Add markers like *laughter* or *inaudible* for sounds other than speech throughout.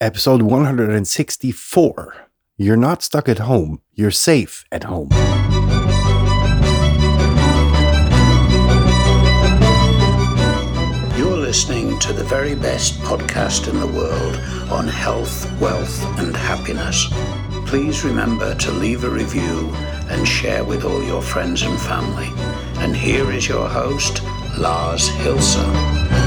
episode 164. You're not stuck at home, you're safe at home. You're listening to the very best podcast in the world on health, wealth, and happiness. Please remember to leave a review and share with all your friends and family. And here is your host, Lars Hilse.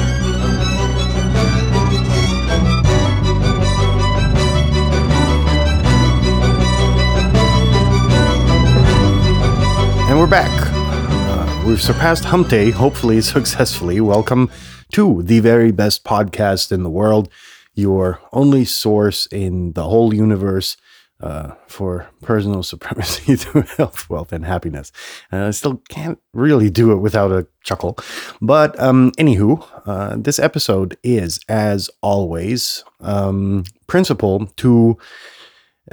We're back. Uh, we've surpassed Hump Day, hopefully *laughs* successfully. Welcome to the very best podcast in the world, your only source in the whole universe uh, for personal *laughs* supremacy through health, wealth, and happiness. Uh, I still can't really do it without a chuckle. But, um, anywho, uh, this episode is, as always, um, principle to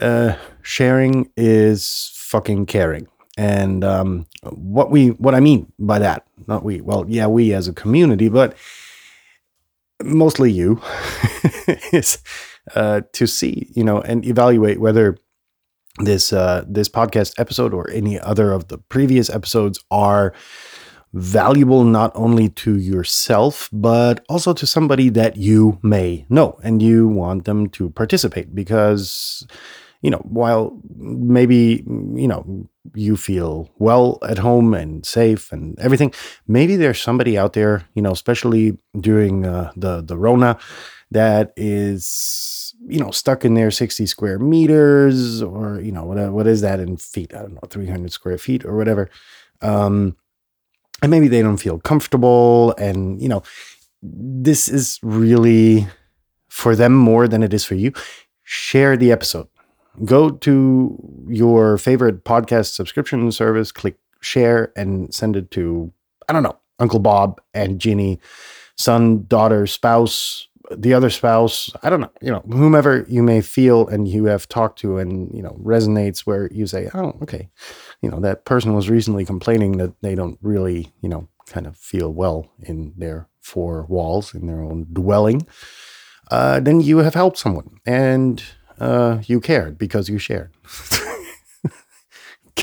uh, sharing is fucking caring. And um, what we, what I mean by that, not we, well, yeah, we as a community, but mostly you, *laughs* is uh, to see, you know, and evaluate whether this uh, this podcast episode or any other of the previous episodes are valuable not only to yourself but also to somebody that you may know and you want them to participate because you know while maybe you know you feel well at home and safe and everything maybe there's somebody out there you know especially during uh, the the rona that is you know stuck in their 60 square meters or you know what, what is that in feet? I don't know 300 square feet or whatever. Um and maybe they don't feel comfortable and you know this is really for them more than it is for you. Share the episode go to your favorite podcast subscription service click share and send it to i don't know uncle bob and ginny son daughter spouse the other spouse i don't know you know whomever you may feel and you have talked to and you know resonates where you say oh okay. You know that person was recently complaining that they don't really you know kind of feel well in their four walls in their own dwelling. Uh, then you have helped someone. And uh, you cared because you shared. *laughs*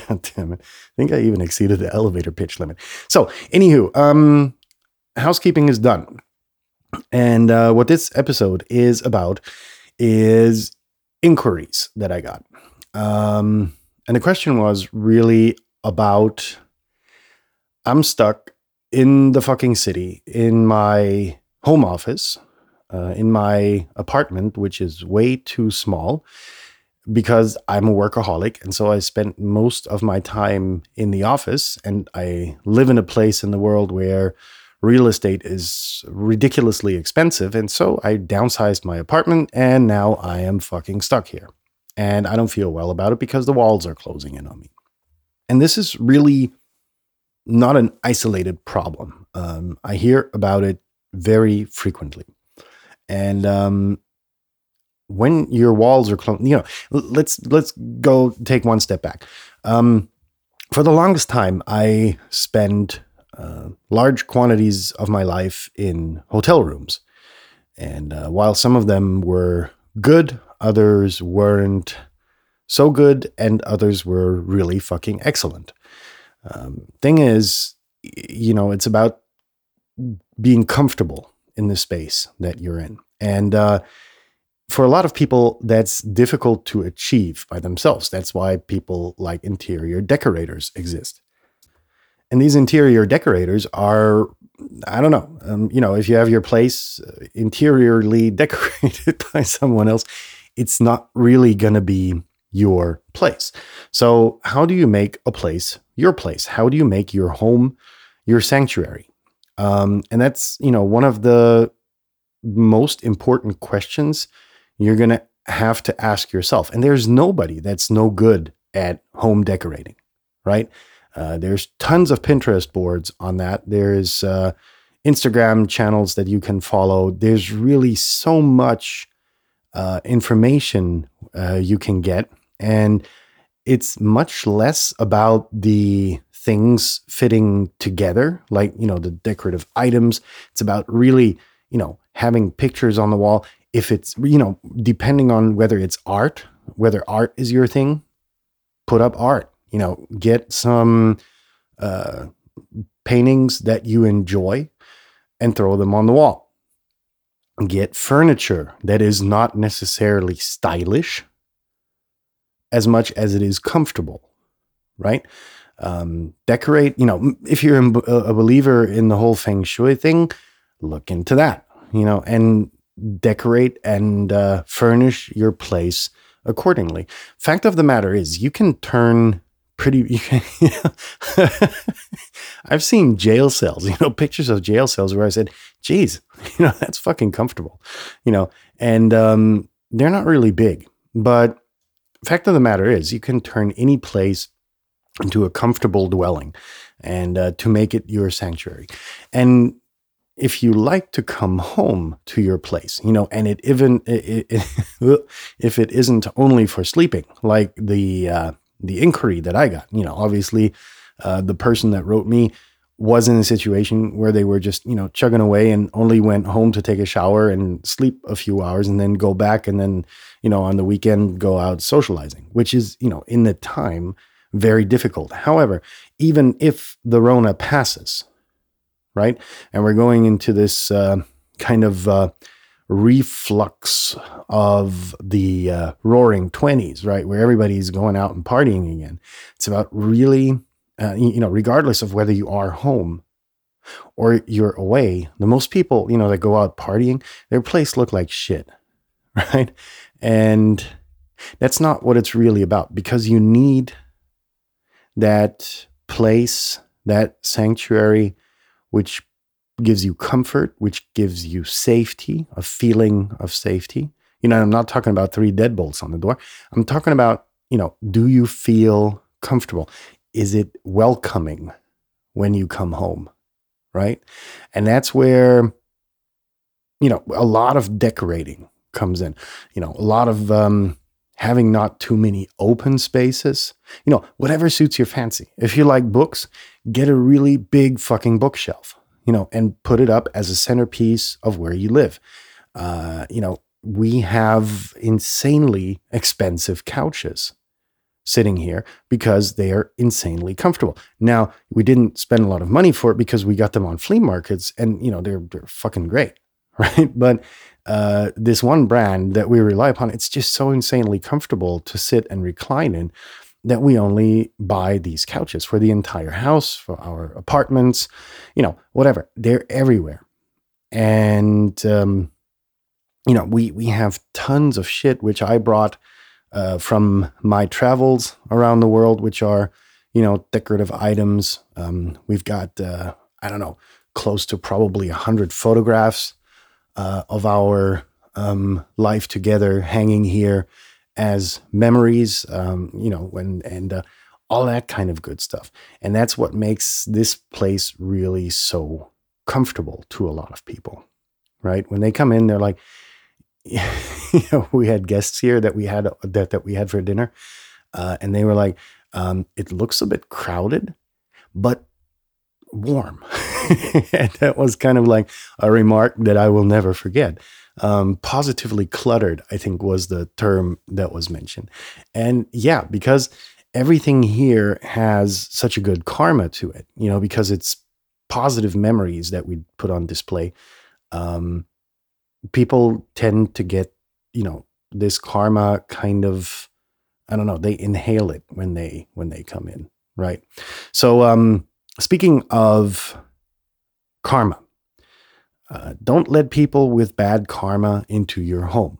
God damn it. I think i even exceeded the elevator pitch limit. So anywho um housekeeping is done. And uh, what this episode is about is inquiries that I got. Um, and the question was really about I'm stuck in the fucking city, in my home office, uh, in my apartment, which is way too small because I'm a workaholic. And so I spent most of my time in the office, and I live in a place in the world where real estate is ridiculously expensive. And so I downsized my apartment and now I am fucking stuck here. And I don't feel well about it because the walls are closing in on me. And this is really not an isolated problem. Um, I hear about it very frequently. And um, when your walls are closed, you know, let's let's go take one step back. Um, for the longest time, I spend uh, large quantities of my life in hotel rooms. And uh, while some of them were good, others weren't so good, and others were really fucking excellent. Um, thing is, you know, it's about being comfortable in the space that you're in. And uh, for a lot of people, that's difficult to achieve by themselves. That's why people like interior decorators exist. And these interior decorators are, I don't know, um, you know, if you have your place uh, interiorly *laughs* decorated by someone else, it's not really going to be your place. So, how do you make a place your place? How do you make your home your sanctuary? Um, and that's, you know, one of the most important questions you're going to have to ask yourself. And there's nobody that's no good at home decorating, right? Uh, there's tons of Pinterest boards on that. There's uh, Instagram channels that you can follow. There's really so much uh, information uh, you can get. And it's much less about the things fitting together, like, you know, the decorative items. It's about really, you know, having pictures on the wall. if it's, you know, depending on whether it's art, whether art is your thing, put up art. You know, get some uh, paintings that you enjoy and throw them on the wall. Get furniture that is not necessarily stylish as much as it is comfortable, right? Um, decorate, you know, if you're a believer in the whole feng shui thing, look into that, you know, and decorate and uh, furnish your place accordingly. Fact of the matter is, you can turn pretty. *laughs* You can, you know, *laughs* I've seen jail cells, *laughs* you know, pictures of jail cells where I said, "Geez, you know, that's fucking comfortable," you know, and um, they're not really big, but fact of the matter is, you can turn any place into a comfortable dwelling, and uh, to make it your sanctuary, and if you like to come home to your place, you know, and it even it, it, *laughs* if it isn't only for sleeping, like the uh, the inquiry that I got, you know, obviously uh, the person that wrote me was in a situation where they were just you know chugging away and only went home to take a shower and sleep a few hours and then go back and then you know on the weekend go out socializing, which is you know in the time very difficult. However, even if the Rona passes, right? And we're going into this uh, kind of uh, reflux of the uh, roaring 20s, right? Where everybody's going out and partying again. It's about really, uh, you know, regardless of whether you are home or you're away, the most people, you know, that go out partying, their place look like shit, *laughs* right? And that's not what it's really about because you need that place, that sanctuary which gives you comfort, which gives you safety, a feeling of safety. You know, I'm not talking about three deadbolts on the door. I'm talking about, you know, do you feel comfortable? Is it welcoming when you come home? Right. And that's where, you know, a lot of decorating comes in, you know, a lot of, um, having not too many open spaces. You know, whatever suits your fancy. If you like books, get a really big fucking bookshelf, you know, and put it up as a centerpiece of where you live. Uh, you know, we have insanely expensive couches sitting here because they are insanely comfortable. Now, we didn't spend a lot of money for it because we got them on flea markets and, you know, they're, they're fucking great. *laughs* Right. But uh, this one brand that we rely upon, it's just so insanely comfortable to sit and recline in that we only buy these couches for the entire house, for our apartments, you know, whatever. They're everywhere. And, um, you know, we, we have tons of shit, which I brought uh, from my travels around the world, which are, you know, decorative items. Um, we've got, uh, I don't know, close to probably a hundred photographs uh, of our um, life together hanging here as memories, um, you know, when and uh, all that kind of good stuff. And that's what makes this place really so comfortable to a lot of people, right? When they come in, they're like, *laughs* you know, we had guests here that we had that that we had for dinner, uh, and they were like, um, "It looks a bit crowded, but warm." *laughs* and that was kind of like a remark that I will never forget. Um, positively cluttered, I think was the term that was mentioned. And yeah, because everything here has such a good karma to it, you know, because it's positive memories that we put on display. Um, people tend to get, you know, this karma kind of, I don't know, they inhale it when they when they come in, right? So, um, speaking of karma. Uh, don't let people with bad karma into your home.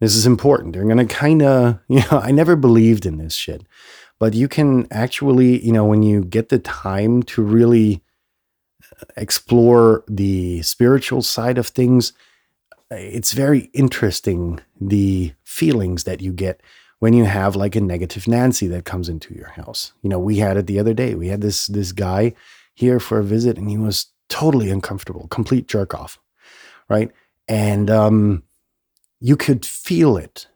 This is important. They're going to kind of, *laughs* you know, I never believed in this shit, but you can actually, you know, when you get the time to really uh, explore the spiritual side of things, it's very interesting the feelings that you get when you have like a negative Nancy that comes into your house. You know, we had it the other day. We had this this guy here for a visit and he was totally uncomfortable, complete jerk off, right? And um, you could feel it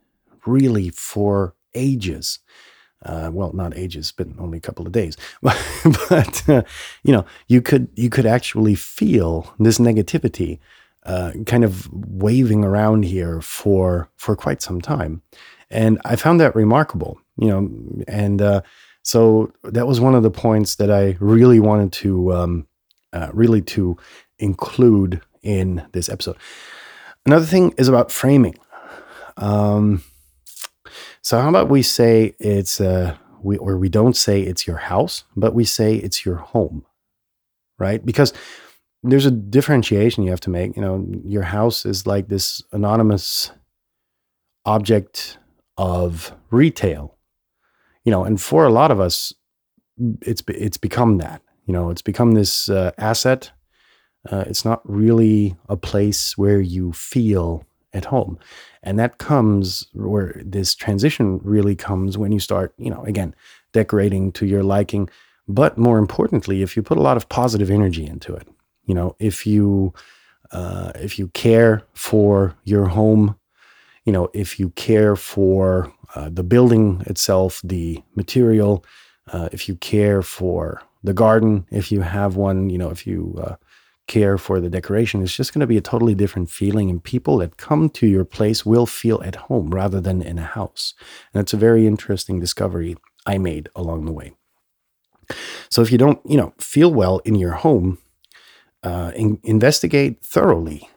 really for ages. Uh, well, not ages, but only a couple of days. *laughs* but uh, you know, you could you could actually feel this negativity uh, kind of waving around here for for quite some time, and I found that remarkable. You know, and uh, so that was one of the points that I really wanted to um, uh, really to include in this episode. Another thing is about framing. Um, so how about we say it's uh, we or we don't say it's your house, but we say it's your home, right? Because there's a differentiation you have to make. You know, your house is like this anonymous object of retail. You know, and for a lot of us, it's it's become that. You know, it's become this uh, asset. Uh, it's not really a place where you feel at home, and that comes where this transition really comes when you start. You know, again, decorating to your liking, but more importantly, if you put a lot of positive energy into it you know if you uh, if you care for your home you know if you care for uh, the building itself the material uh, if you care for the garden if you have one you know if you uh, care for the decoration it's just going to be a totally different feeling and people that come to your place will feel at home rather than in a house and it's a very interesting discovery i made along the way so if you don't you know feel well in your home uh, in, investigate thoroughly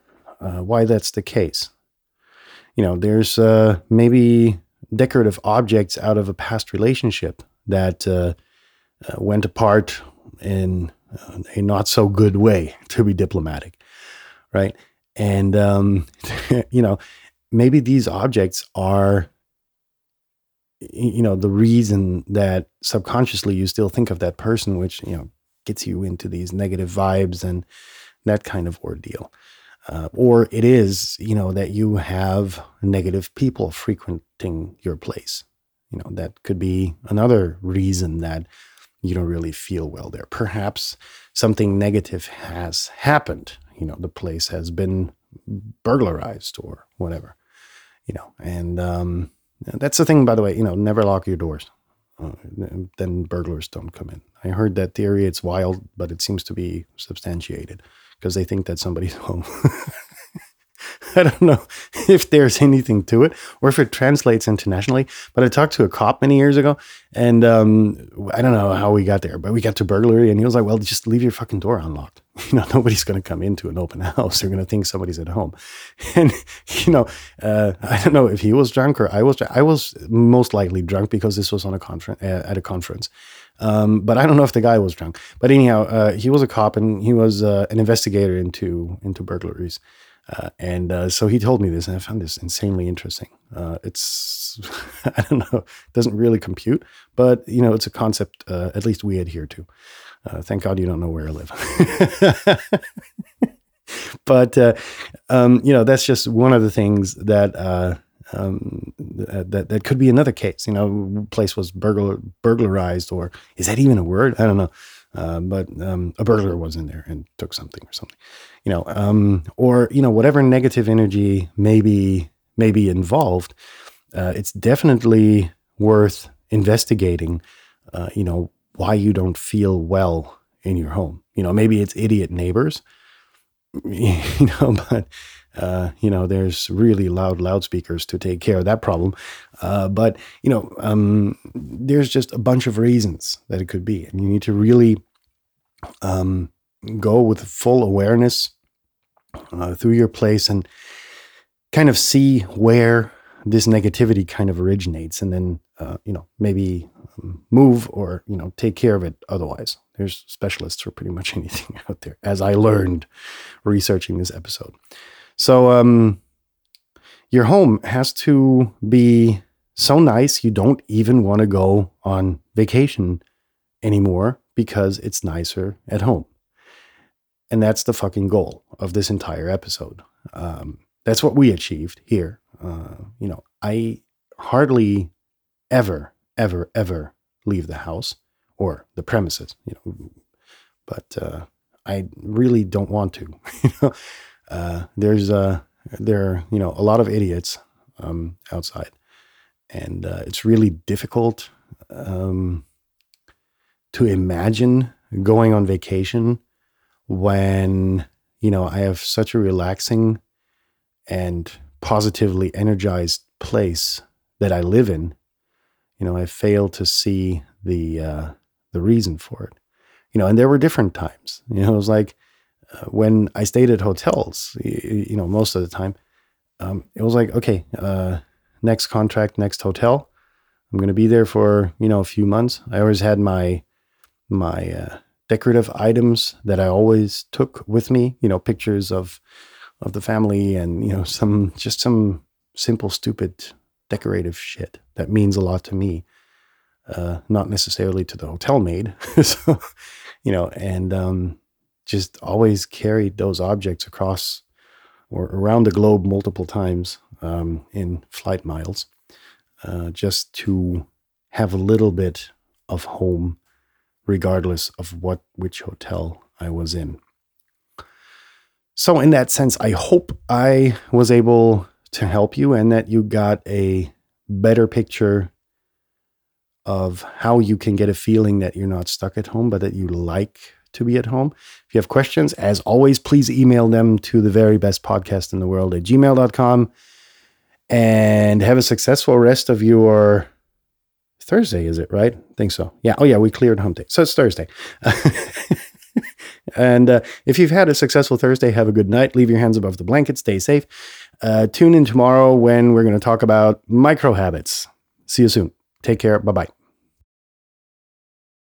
uh, why that's the case. You know, there's uh, maybe decorative objects out of a past relationship that uh, uh, went apart in a not so good way, *laughs* to be diplomatic, right? And, um, *laughs* you know, maybe these objects are you know the reason that subconsciously you still think of that person which you know gets you into these negative vibes and that kind of ordeal. Uh, or it is, you know, that you have negative people frequenting your place. You know, that could be another reason that you don't really feel well there. Perhaps something negative has happened. You know, the place has been burglarized or whatever. You know, and um, that's the thing, by the way. You know, never lock your doors. Uh, then burglars don't come in. I heard that theory. It's wild, but it seems to be substantiated because they think that somebody's *laughs* home. I don't know *laughs* if there's anything to it or if it translates internationally. But I talked to a cop many years ago, and um, I don't know how we got there, but we got to burglary, and he was like, "Well, just leave your fucking door unlocked. *laughs* You know, nobody's going to come into an open house. They're going to think somebody's at home." And you know, uh, I don't know if he was drunk or I was. I was most likely drunk because this was on a conference uh, at a conference. Um, but I don't know if the guy was drunk. But anyhow, uh, he was a cop and he was uh, an investigator into into burglaries. Uh, and uh, so he told me this, and I found this insanely interesting. Uh, it's, *laughs* I don't know, doesn't really compute, but you know, it's a concept uh, at least we adhere to. Thank God you don't know where I live. *laughs* but um, you know, that's just one of the things that um, that that could be another case. You know, place was burglar burglarized, or is that even a word? I don't know. Uh, but um, a burglar was in there and took something or something, you know, um, or you know whatever negative energy may be may be involved. Uh, it's definitely worth investigating. Uh, you know why you don't feel well in your home. You know maybe it's idiot neighbors. *laughs* You know, but uh, you know, there's really loud loudspeakers to take care of that problem. Uh, but you know, um, there's just a bunch of reasons that it could be, and you need to really um, go with full awareness uh, through your place and kind of see where this negativity kind of originates, and then uh, you know maybe um, move or you know take care of it. Otherwise, there's specialists for pretty much *laughs* anything out there, as I learned researching this episode. So um, your home has to be so nice you don't even want to go on vacation anymore because it's nicer at home. And that's the fucking goal of this entire episode. Um, that's what we achieved here. Uh, you know, I hardly ever, ever, ever leave the house or the premises, you know, but uh, I really don't want to. *laughs* uh, there's uh, there are you know a lot of idiots um, outside, and uh, it's really difficult um, to imagine going on vacation when you know, I have such a relaxing and positively energized place that I live in, you know, I fail to see the uh, the reason for it. You know, and there were different times. You know, it was like when I stayed at hotels. You, you know, most of the time, um, it was like, okay, uh, next contract, next hotel. I'm going to be there for you know a few months. I always had my my uh, decorative items that I always took with me. You know, pictures of of the family and you know some just some simple stupid decorative shit that means a lot to me. Uh, not necessarily to the hotel maid. *laughs* so, you know, and um, just always carried those objects across or around the globe multiple times um, in flight miles uh, just to have a little bit of home, regardless of what which hotel I was in. So, in that sense, I hope I was able to help you and that you got a better picture of how you can get a feeling that you're not stuck at home, but that you like to be at home. If you have questions, as always, please email them to the very best podcast in the world at gmail.com and have a successful rest of your Thursday, is it right? I think so. Yeah. Oh, yeah. We cleared hump day. So it's Thursday. *laughs* and uh, if you've had a successful Thursday, have a good night. Leave your hands above the blanket. Stay safe. Uh, tune in tomorrow when we're going to talk about micro habits. See you soon. Take care. Bye bye.